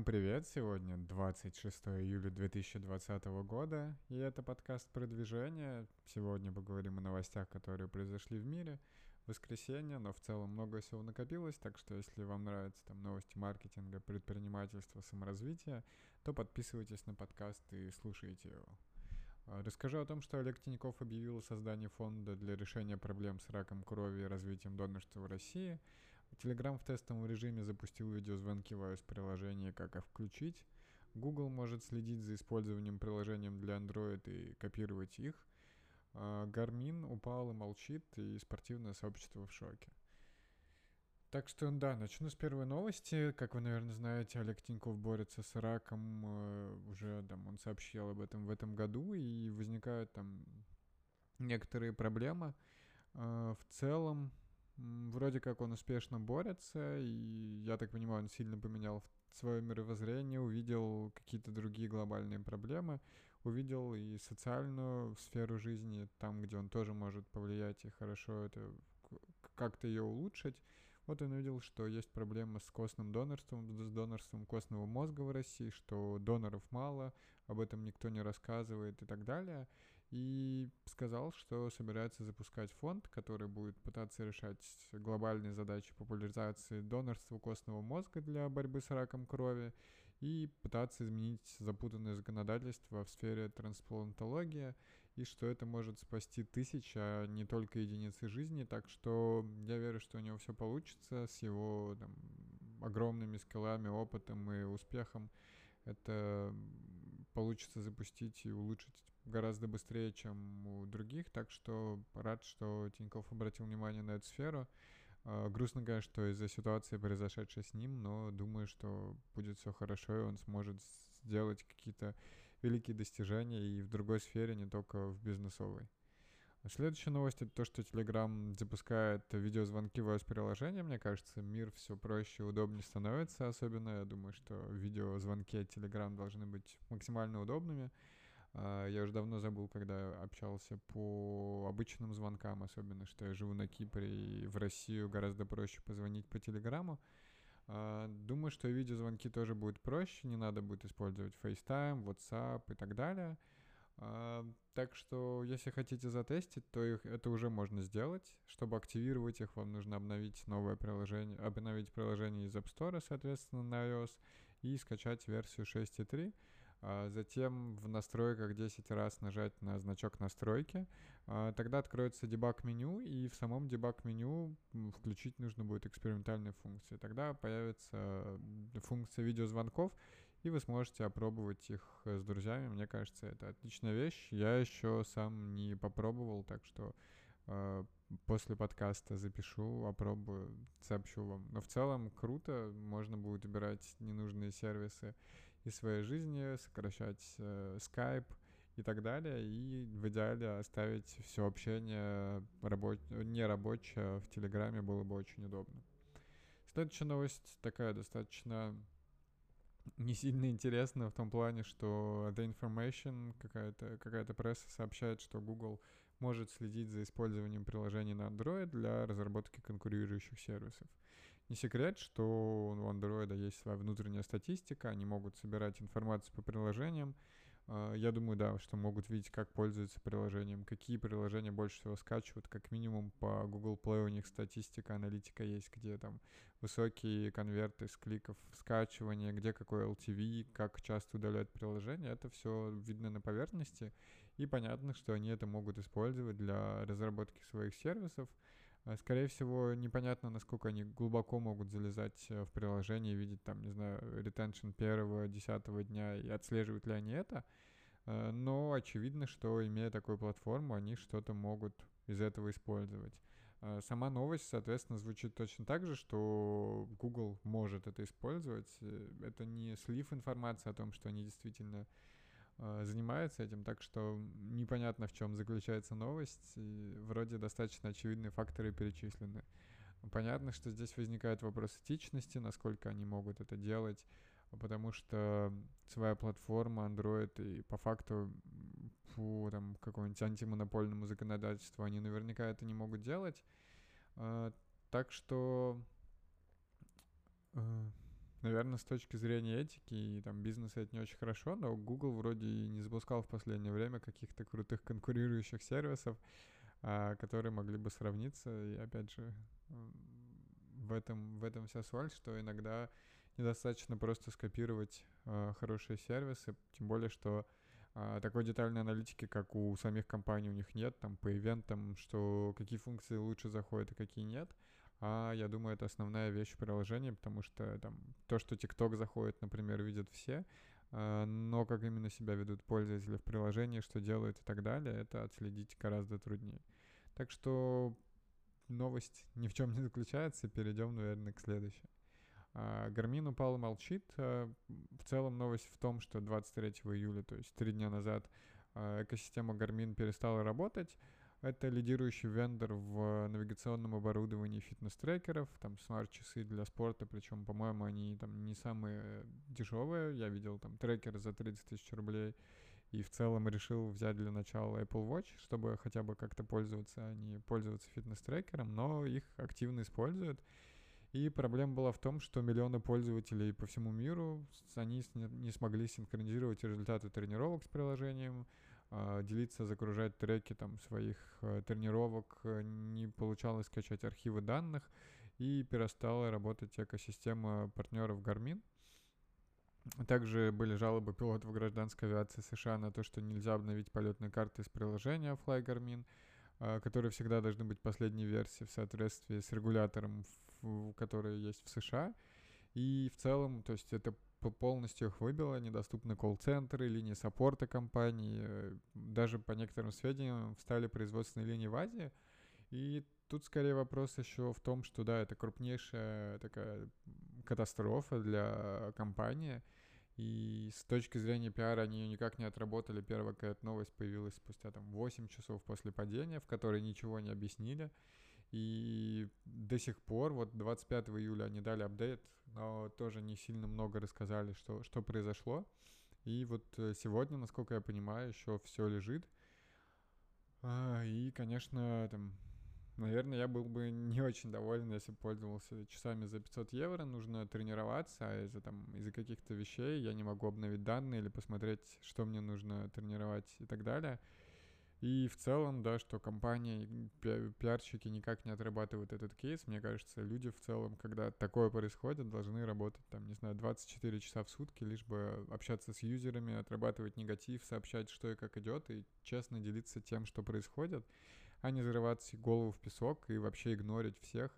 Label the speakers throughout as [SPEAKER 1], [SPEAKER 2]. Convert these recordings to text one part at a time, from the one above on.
[SPEAKER 1] Всем привет! Сегодня 26 июля 2020 года, и это подкаст продвижения. Сегодня поговорим о новостях, которые произошли в мире. Воскресенье, но в целом много всего накопилось, так что если вам нравятся там новости маркетинга, предпринимательства, саморазвития, то подписывайтесь на подкаст и слушайте его. А, расскажу о том, что Олег Тиньков объявил о создании фонда для решения проблем с раком крови и развитием донорства в России – Telegram в тестовом режиме запустил видеозвонки в iOS-приложении «Как их включить». Google может следить за использованием приложением для Android и копировать их. Garmin упал и молчит, и спортивное сообщество в шоке. Так что, да, начну с первой новости. Как вы, наверное, знаете, Олег Тиньков борется с раком. Э, уже там он сообщил об этом в этом году, и возникают там некоторые проблемы. А, в целом, Вроде как он успешно борется, и я так понимаю, он сильно поменял свое мировоззрение, увидел какие-то другие глобальные проблемы, увидел и социальную сферу жизни, там, где он тоже может повлиять и хорошо это как-то ее улучшить. Вот он увидел, что есть проблема с костным донорством, с донорством костного мозга в России, что доноров мало, об этом никто не рассказывает и так далее. И сказал, что собирается запускать фонд, который будет пытаться решать глобальные задачи популяризации донорства костного мозга для борьбы с раком крови и пытаться изменить запутанное законодательство в сфере трансплантологии, и что это может спасти тысячи, а не только единицы жизни. Так что я верю, что у него все получится с его там, огромными скиллами, опытом и успехом. Это получится запустить и улучшить гораздо быстрее, чем у других, так что рад, что Тиньков обратил внимание на эту сферу. Uh, грустно, конечно, из-за ситуации, произошедшей с ним, но думаю, что будет все хорошо, и он сможет сделать какие-то великие достижения и в другой сфере, не только в бизнесовой. Следующая новость — это то, что Telegram запускает видеозвонки в iOS-приложение. Мне кажется, мир все проще и удобнее становится. Особенно, я думаю, что видеозвонки от Telegram должны быть максимально удобными. А, я уже давно забыл, когда общался по обычным звонкам, особенно, что я живу на Кипре и в Россию гораздо проще позвонить по Телеграму. А, думаю, что видеозвонки тоже будет проще, не надо будет использовать FaceTime, WhatsApp и так далее. А, так что, если хотите затестить, то их, это уже можно сделать. Чтобы активировать их, вам нужно обновить новое приложение, обновить приложение из App Store, соответственно, на iOS, и скачать версию 6.3. А затем в настройках 10 раз нажать на значок настройки. А, тогда откроется дебаг меню, и в самом дебаг меню включить нужно будет экспериментальные функции. Тогда появится функция видеозвонков, и вы сможете опробовать их с друзьями. Мне кажется, это отличная вещь. Я еще сам не попробовал, так что э, после подкаста запишу, опробую, сообщу вам. Но в целом круто, можно будет убирать ненужные сервисы из своей жизни, сокращать э, Skype и так далее, и в идеале оставить все общение рабоч... нерабочее в Телеграме было бы очень удобно. Следующая новость такая достаточно не сильно интересная в том плане, что The Information, какая-то какая пресса сообщает, что Google может следить за использованием приложений на Android для разработки конкурирующих сервисов. Не секрет, что у Android есть своя внутренняя статистика, они могут собирать информацию по приложениям. А, я думаю, да, что могут видеть, как пользуются приложением, какие приложения больше всего скачивают. Как минимум по Google Play у них статистика, аналитика есть, где там высокие конверты с кликов скачивания, где какой LTV, как часто удаляют приложение. Это все видно на поверхности. И понятно, что они это могут использовать для разработки своих сервисов. А, скорее всего, непонятно, насколько они глубоко могут залезать э, в приложение видеть там, не знаю, ретеншн первого, десятого дня и отслеживают ли они это. А, но очевидно, что имея такую платформу, они что-то могут из этого использовать. Сама новость, соответственно, звучит точно так же, что Google может это использовать. Э, это не слив информации о том, что они действительно Э, занимается этим, так что непонятно, в чем заключается новость. И вроде достаточно очевидные факторы перечислены. Понятно, что здесь возникает вопрос этичности, насколько они могут это делать, потому что своя платформа Android и по факту по там, какому-нибудь антимонопольному законодательству они наверняка это не могут делать. Э, так что э, наверное, с точки зрения этики и там бизнеса это не очень хорошо, но Google вроде и не запускал в последнее время каких-то крутых конкурирующих сервисов, а, которые могли бы сравниться. И опять же, в этом, в этом вся соль, что иногда недостаточно просто скопировать э, хорошие сервисы, тем более, что э, такой детальной аналитики, как у самих компаний, у них нет, там по ивентам, что какие функции лучше заходят, а какие нет. А я думаю, это основная вещь в приложении, потому что там то, что TikTok заходит, например, видят все, э, но как именно себя ведут пользователи в приложении, что делают и так далее, это отследить гораздо труднее. Так что новость ни в чем не заключается, перейдем, наверное, к следующей. Гармин упал и молчит. А, в целом новость в том, что 23 июля, то есть три дня назад, а, экосистема Garmin перестала работать. Это лидирующий вендор в навигационном оборудовании фитнес-трекеров, там смарт-часы для спорта, причем, по-моему, они там не самые дешевые. Я видел там трекер за 30 тысяч рублей и в целом решил взять для начала Apple Watch, чтобы хотя бы как-то пользоваться, а не пользоваться фитнес-трекером, но их активно используют. И проблема была в том, что миллионы пользователей по всему миру, они не смогли синхронизировать результаты тренировок с приложением, делиться, загружать треки там своих э, тренировок, э, не получалось скачать архивы данных, и перестала работать экосистема партнеров Garmin. Также были жалобы пилотов гражданской авиации США на то, что нельзя обновить полетные карты из приложения Fly Garmin, а, которые всегда должны быть последней версии в соответствии с регулятором, который есть в США. И в целом, то есть это полностью их выбило, недоступны колл-центры, линии саппорта компании, э, даже по некоторым сведениям встали производственные линии в Азии. И тут скорее вопрос еще в том, что да, это крупнейшая такая катастрофа для компании, и с точки зрения пиара они ее никак не отработали. Первая какая-то новость появилась спустя там 8 часов после падения, в которой ничего не объяснили. И до сих пор, вот 25 июля они дали апдейт, но тоже не сильно много рассказали, что, что произошло. И вот э, сегодня, насколько я понимаю, еще все лежит. А, и, конечно, там Наверное, я был бы не очень доволен, если пользовался часами за 500 евро. Нужно тренироваться, а из-за там, из-за каких-то вещей я не могу обновить данные или посмотреть, что мне нужно тренировать и так далее. И в целом, да, что компания, пи- пиарщики никак не отрабатывают этот кейс. Мне кажется, люди в целом, когда такое происходит, должны работать, там, не знаю, 24 часа в сутки, лишь бы общаться с юзерами, отрабатывать негатив, сообщать, что и как идет, и честно делиться тем, что происходит а не зарывать голову в песок и вообще игнорить всех,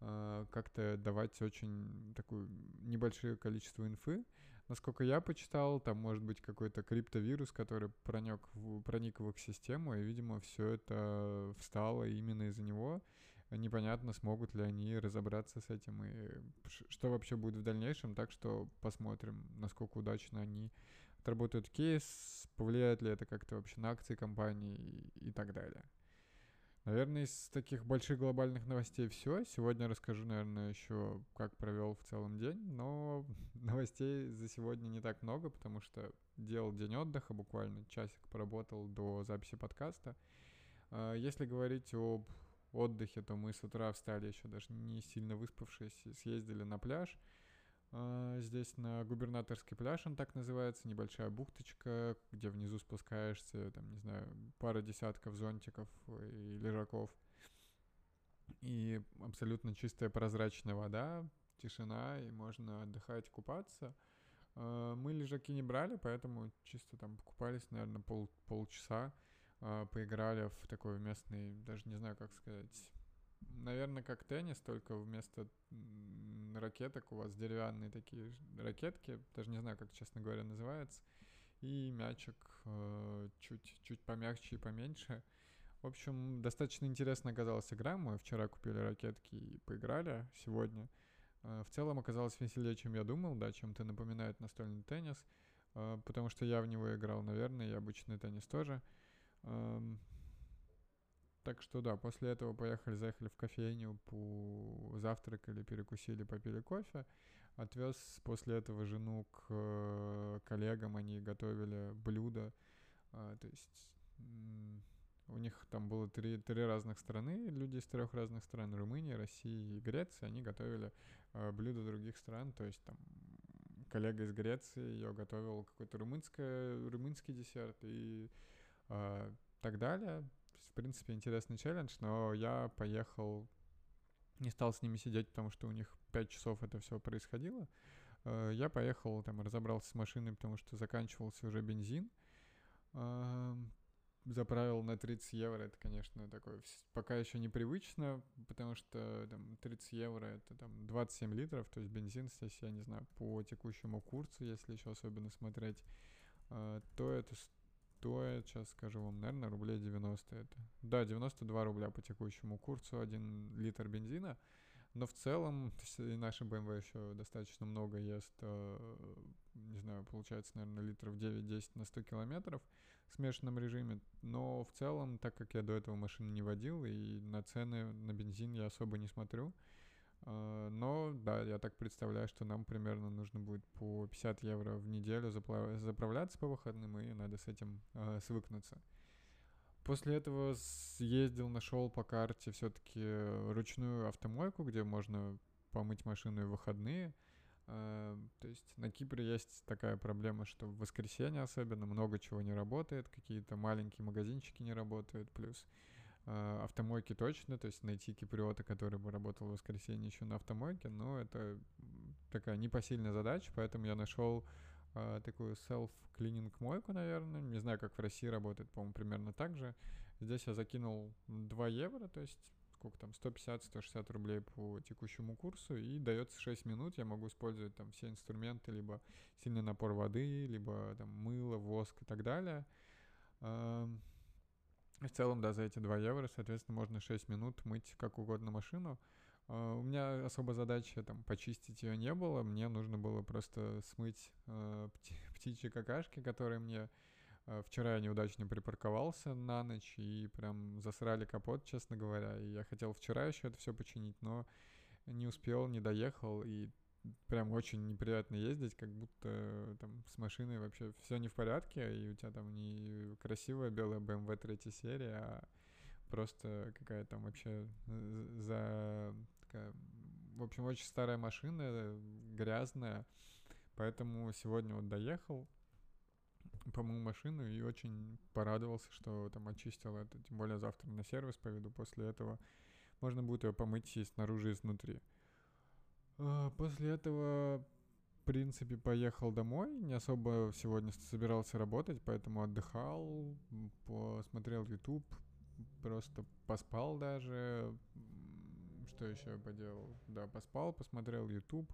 [SPEAKER 1] а, как-то давать очень такое небольшое количество инфы. Насколько я почитал, там может быть какой-то криптовирус, который проник в, проник в их систему, и, видимо, все это встало именно из-за него. Непонятно, смогут ли они разобраться с этим и что вообще будет в дальнейшем, так что посмотрим, насколько удачно они отработают кейс, повлияет ли это как-то вообще на акции компании и, и так далее. Наверное, из таких больших глобальных новостей все. Сегодня расскажу, наверное, еще, как провел в целом день, но новостей за сегодня не так много, потому что делал день отдыха, буквально часик поработал до записи подкаста. А, если говорить об отдыхе, то мы с утра встали еще даже не сильно выспавшись, съездили на пляж — здесь на губернаторский пляж, он так называется, небольшая бухточка, где внизу спускаешься, там, не знаю, пара десятков зонтиков и лежаков. И абсолютно чистая прозрачная вода, тишина, и можно отдыхать, купаться. А, мы лежаки не брали, поэтому чисто там покупались, наверное, пол, полчаса, а, поиграли в такой местный, даже не знаю, как сказать, наверное, как теннис, только вместо ракеток у вас деревянные такие ракетки, даже не знаю, как, честно говоря, называется, и мячик э, чуть, чуть помягче и поменьше. В общем, достаточно интересно оказалась игра. Мы вчера купили ракетки и поиграли сегодня. Э, в целом оказалось веселее, чем я думал, да, чем-то напоминает настольный теннис, э, потому что я в него играл, наверное, и обычный теннис тоже. Эм, так что да, после этого поехали, заехали в кофейню, завтракали, перекусили, попили кофе. Отвез после этого жену к э, коллегам, они готовили блюда. А, то есть У них там было три, три разных страны, люди из трех разных стран, Румынии, России и Греции, они готовили э, блюда других стран, то есть там коллега из Греции ее готовил какой-то румынский, десерт и э, так далее. В принципе, интересный челлендж, но я поехал, не стал с ними сидеть, потому что у них 5 часов это все происходило. Э, я поехал, там, разобрался с машиной, потому что заканчивался уже бензин. Э, заправил на 30 евро, это, конечно, такое пока еще непривычно, потому что там 30 евро это там 27 литров, то есть бензин здесь, я не знаю, по текущему курсу, если еще особенно смотреть, э, то это стоит, сейчас скажу вам, наверное, рублей 90 это. Да, 92 рубля по текущему курсу, 1 литр бензина. Но в целом, и наша BMW еще достаточно много ест, э, не знаю, получается, наверное, литров 9-10 на 100 километров в смешанном режиме. Но в целом, так как я до этого машины не водил, и на цены на бензин я особо не смотрю, но да, я так представляю, что нам примерно нужно будет по 50 евро в неделю заправляться по выходным, и надо с этим э, свыкнуться. После этого съездил, нашел по карте все-таки ручную автомойку, где можно помыть машину и выходные. Uh, то есть на Кипре есть такая проблема, что в воскресенье особенно много чего не работает, какие-то маленькие магазинчики не работают, плюс автомойки точно, то есть найти киприота, который бы работал в воскресенье еще на автомойке, но это такая непосильная задача, поэтому я нашел э, такую self-cleaning мойку, наверное. Не знаю, как в России работает, по-моему, примерно так же. Здесь я закинул 2 евро, то есть сколько там, 150-160 рублей по текущему курсу, и дается 6 минут, я могу использовать там все инструменты, либо сильный напор воды, либо там мыло, воск и так далее. В целом, да, за эти 2 евро, соответственно, можно 6 минут мыть как угодно машину. А, у меня особо задачи там почистить ее не было, мне нужно было просто смыть э, птичьи какашки, которые мне э, вчера я неудачно припарковался на ночь и прям засрали капот, честно говоря. И я хотел вчера еще это все починить, но не успел, не доехал и прям очень неприятно ездить, как будто там с машиной вообще все не в порядке, и у тебя там не красивая белая BMW третьей серии, а просто какая там вообще за такая, в общем, очень старая машина, грязная, поэтому сегодня вот доехал, помыл машину и очень порадовался, что там очистил это, тем более завтра на сервис поведу, после этого можно будет ее помыть и снаружи, и изнутри. А, после этого, в принципе, поехал домой, не особо сегодня собирался работать, поэтому отдыхал, посмотрел YouTube, просто поспал даже, что еще я поделал? Да, поспал, посмотрел YouTube,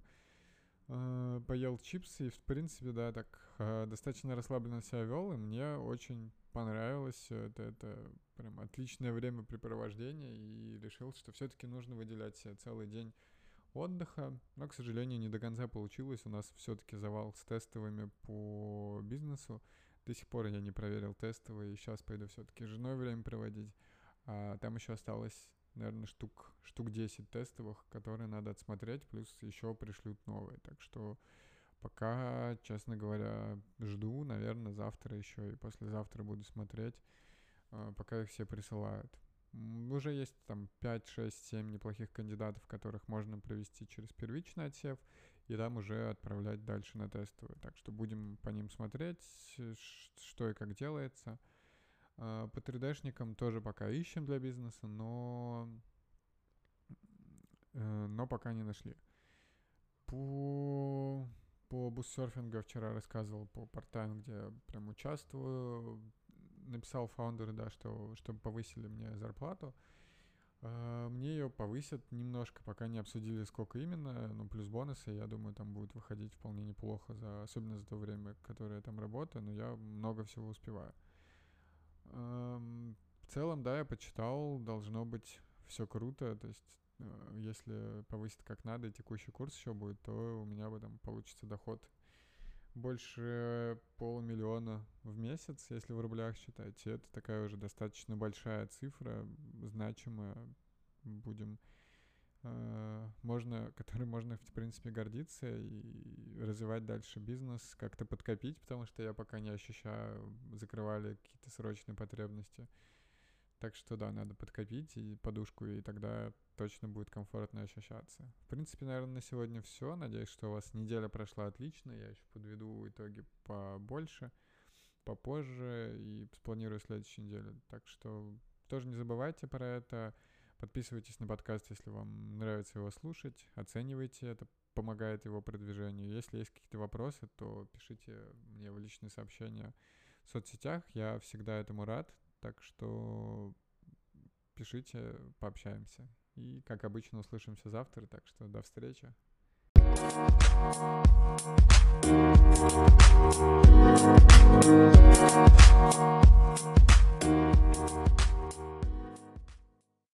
[SPEAKER 1] э, поел чипсы и, в принципе, да, так э, достаточно расслабленно себя вел, и мне очень понравилось это. Это прям отличное времяпрепровождение, и решил, что все-таки нужно выделять себе целый день отдыха, но, к сожалению, не до конца получилось. У нас все-таки завал с тестовыми по бизнесу. До сих пор я не проверил тестовые, сейчас пойду все-таки с женой время проводить. А там еще осталось наверное, штук, штук 10 тестовых, которые надо отсмотреть, плюс еще пришлют новые. Так что пока, честно говоря, жду, наверное, завтра еще и послезавтра буду смотреть, а, пока их все присылают. Уже есть там 5, 6, 7 неплохих кандидатов, которых можно провести через первичный отсев, и там уже отправлять дальше на тестовые. Так что будем по ним смотреть, что и как делается. А, по 3D-шникам тоже пока ищем для бизнеса, но, э, но пока не нашли. По, по буссерфингу я вчера рассказывал по портайм, где прям участвую. Написал фаундеру, да, что, чтобы повысили мне зарплату. А, мне ее повысят немножко, пока не обсудили, сколько именно, ну, плюс бонусы, я думаю, там будет выходить вполне неплохо, за, особенно за то время, которое я там работаю, но я много всего успеваю. В целом, да, я почитал, должно быть все круто, то есть э, если повысить как надо и текущий курс еще будет, то у меня бы там получится доход больше полмиллиона в месяц, если в рублях считать. И это такая уже достаточно большая цифра, значимая. Будем э, можно, которой можно, в принципе, гордиться и развивать дальше бизнес, как-то подкопить, потому что я пока не ощущаю, закрывали какие-то срочные потребности. Так что да, надо подкопить и подушку, и тогда точно будет комфортно ощущаться. В принципе, наверное, на сегодня все. Надеюсь, что у вас неделя прошла отлично. Я еще подведу итоги побольше, попозже и спланирую следующую неделю. Так что тоже не забывайте про это. Подписывайтесь на подкаст, если вам нравится его слушать. Оценивайте это, помогает его продвижению. Если есть какие-то вопросы, то пишите мне в личные сообщения в соцсетях. Я всегда этому рад. Так что пишите, пообщаемся. И, как обычно, услышимся завтра, так что до встречи.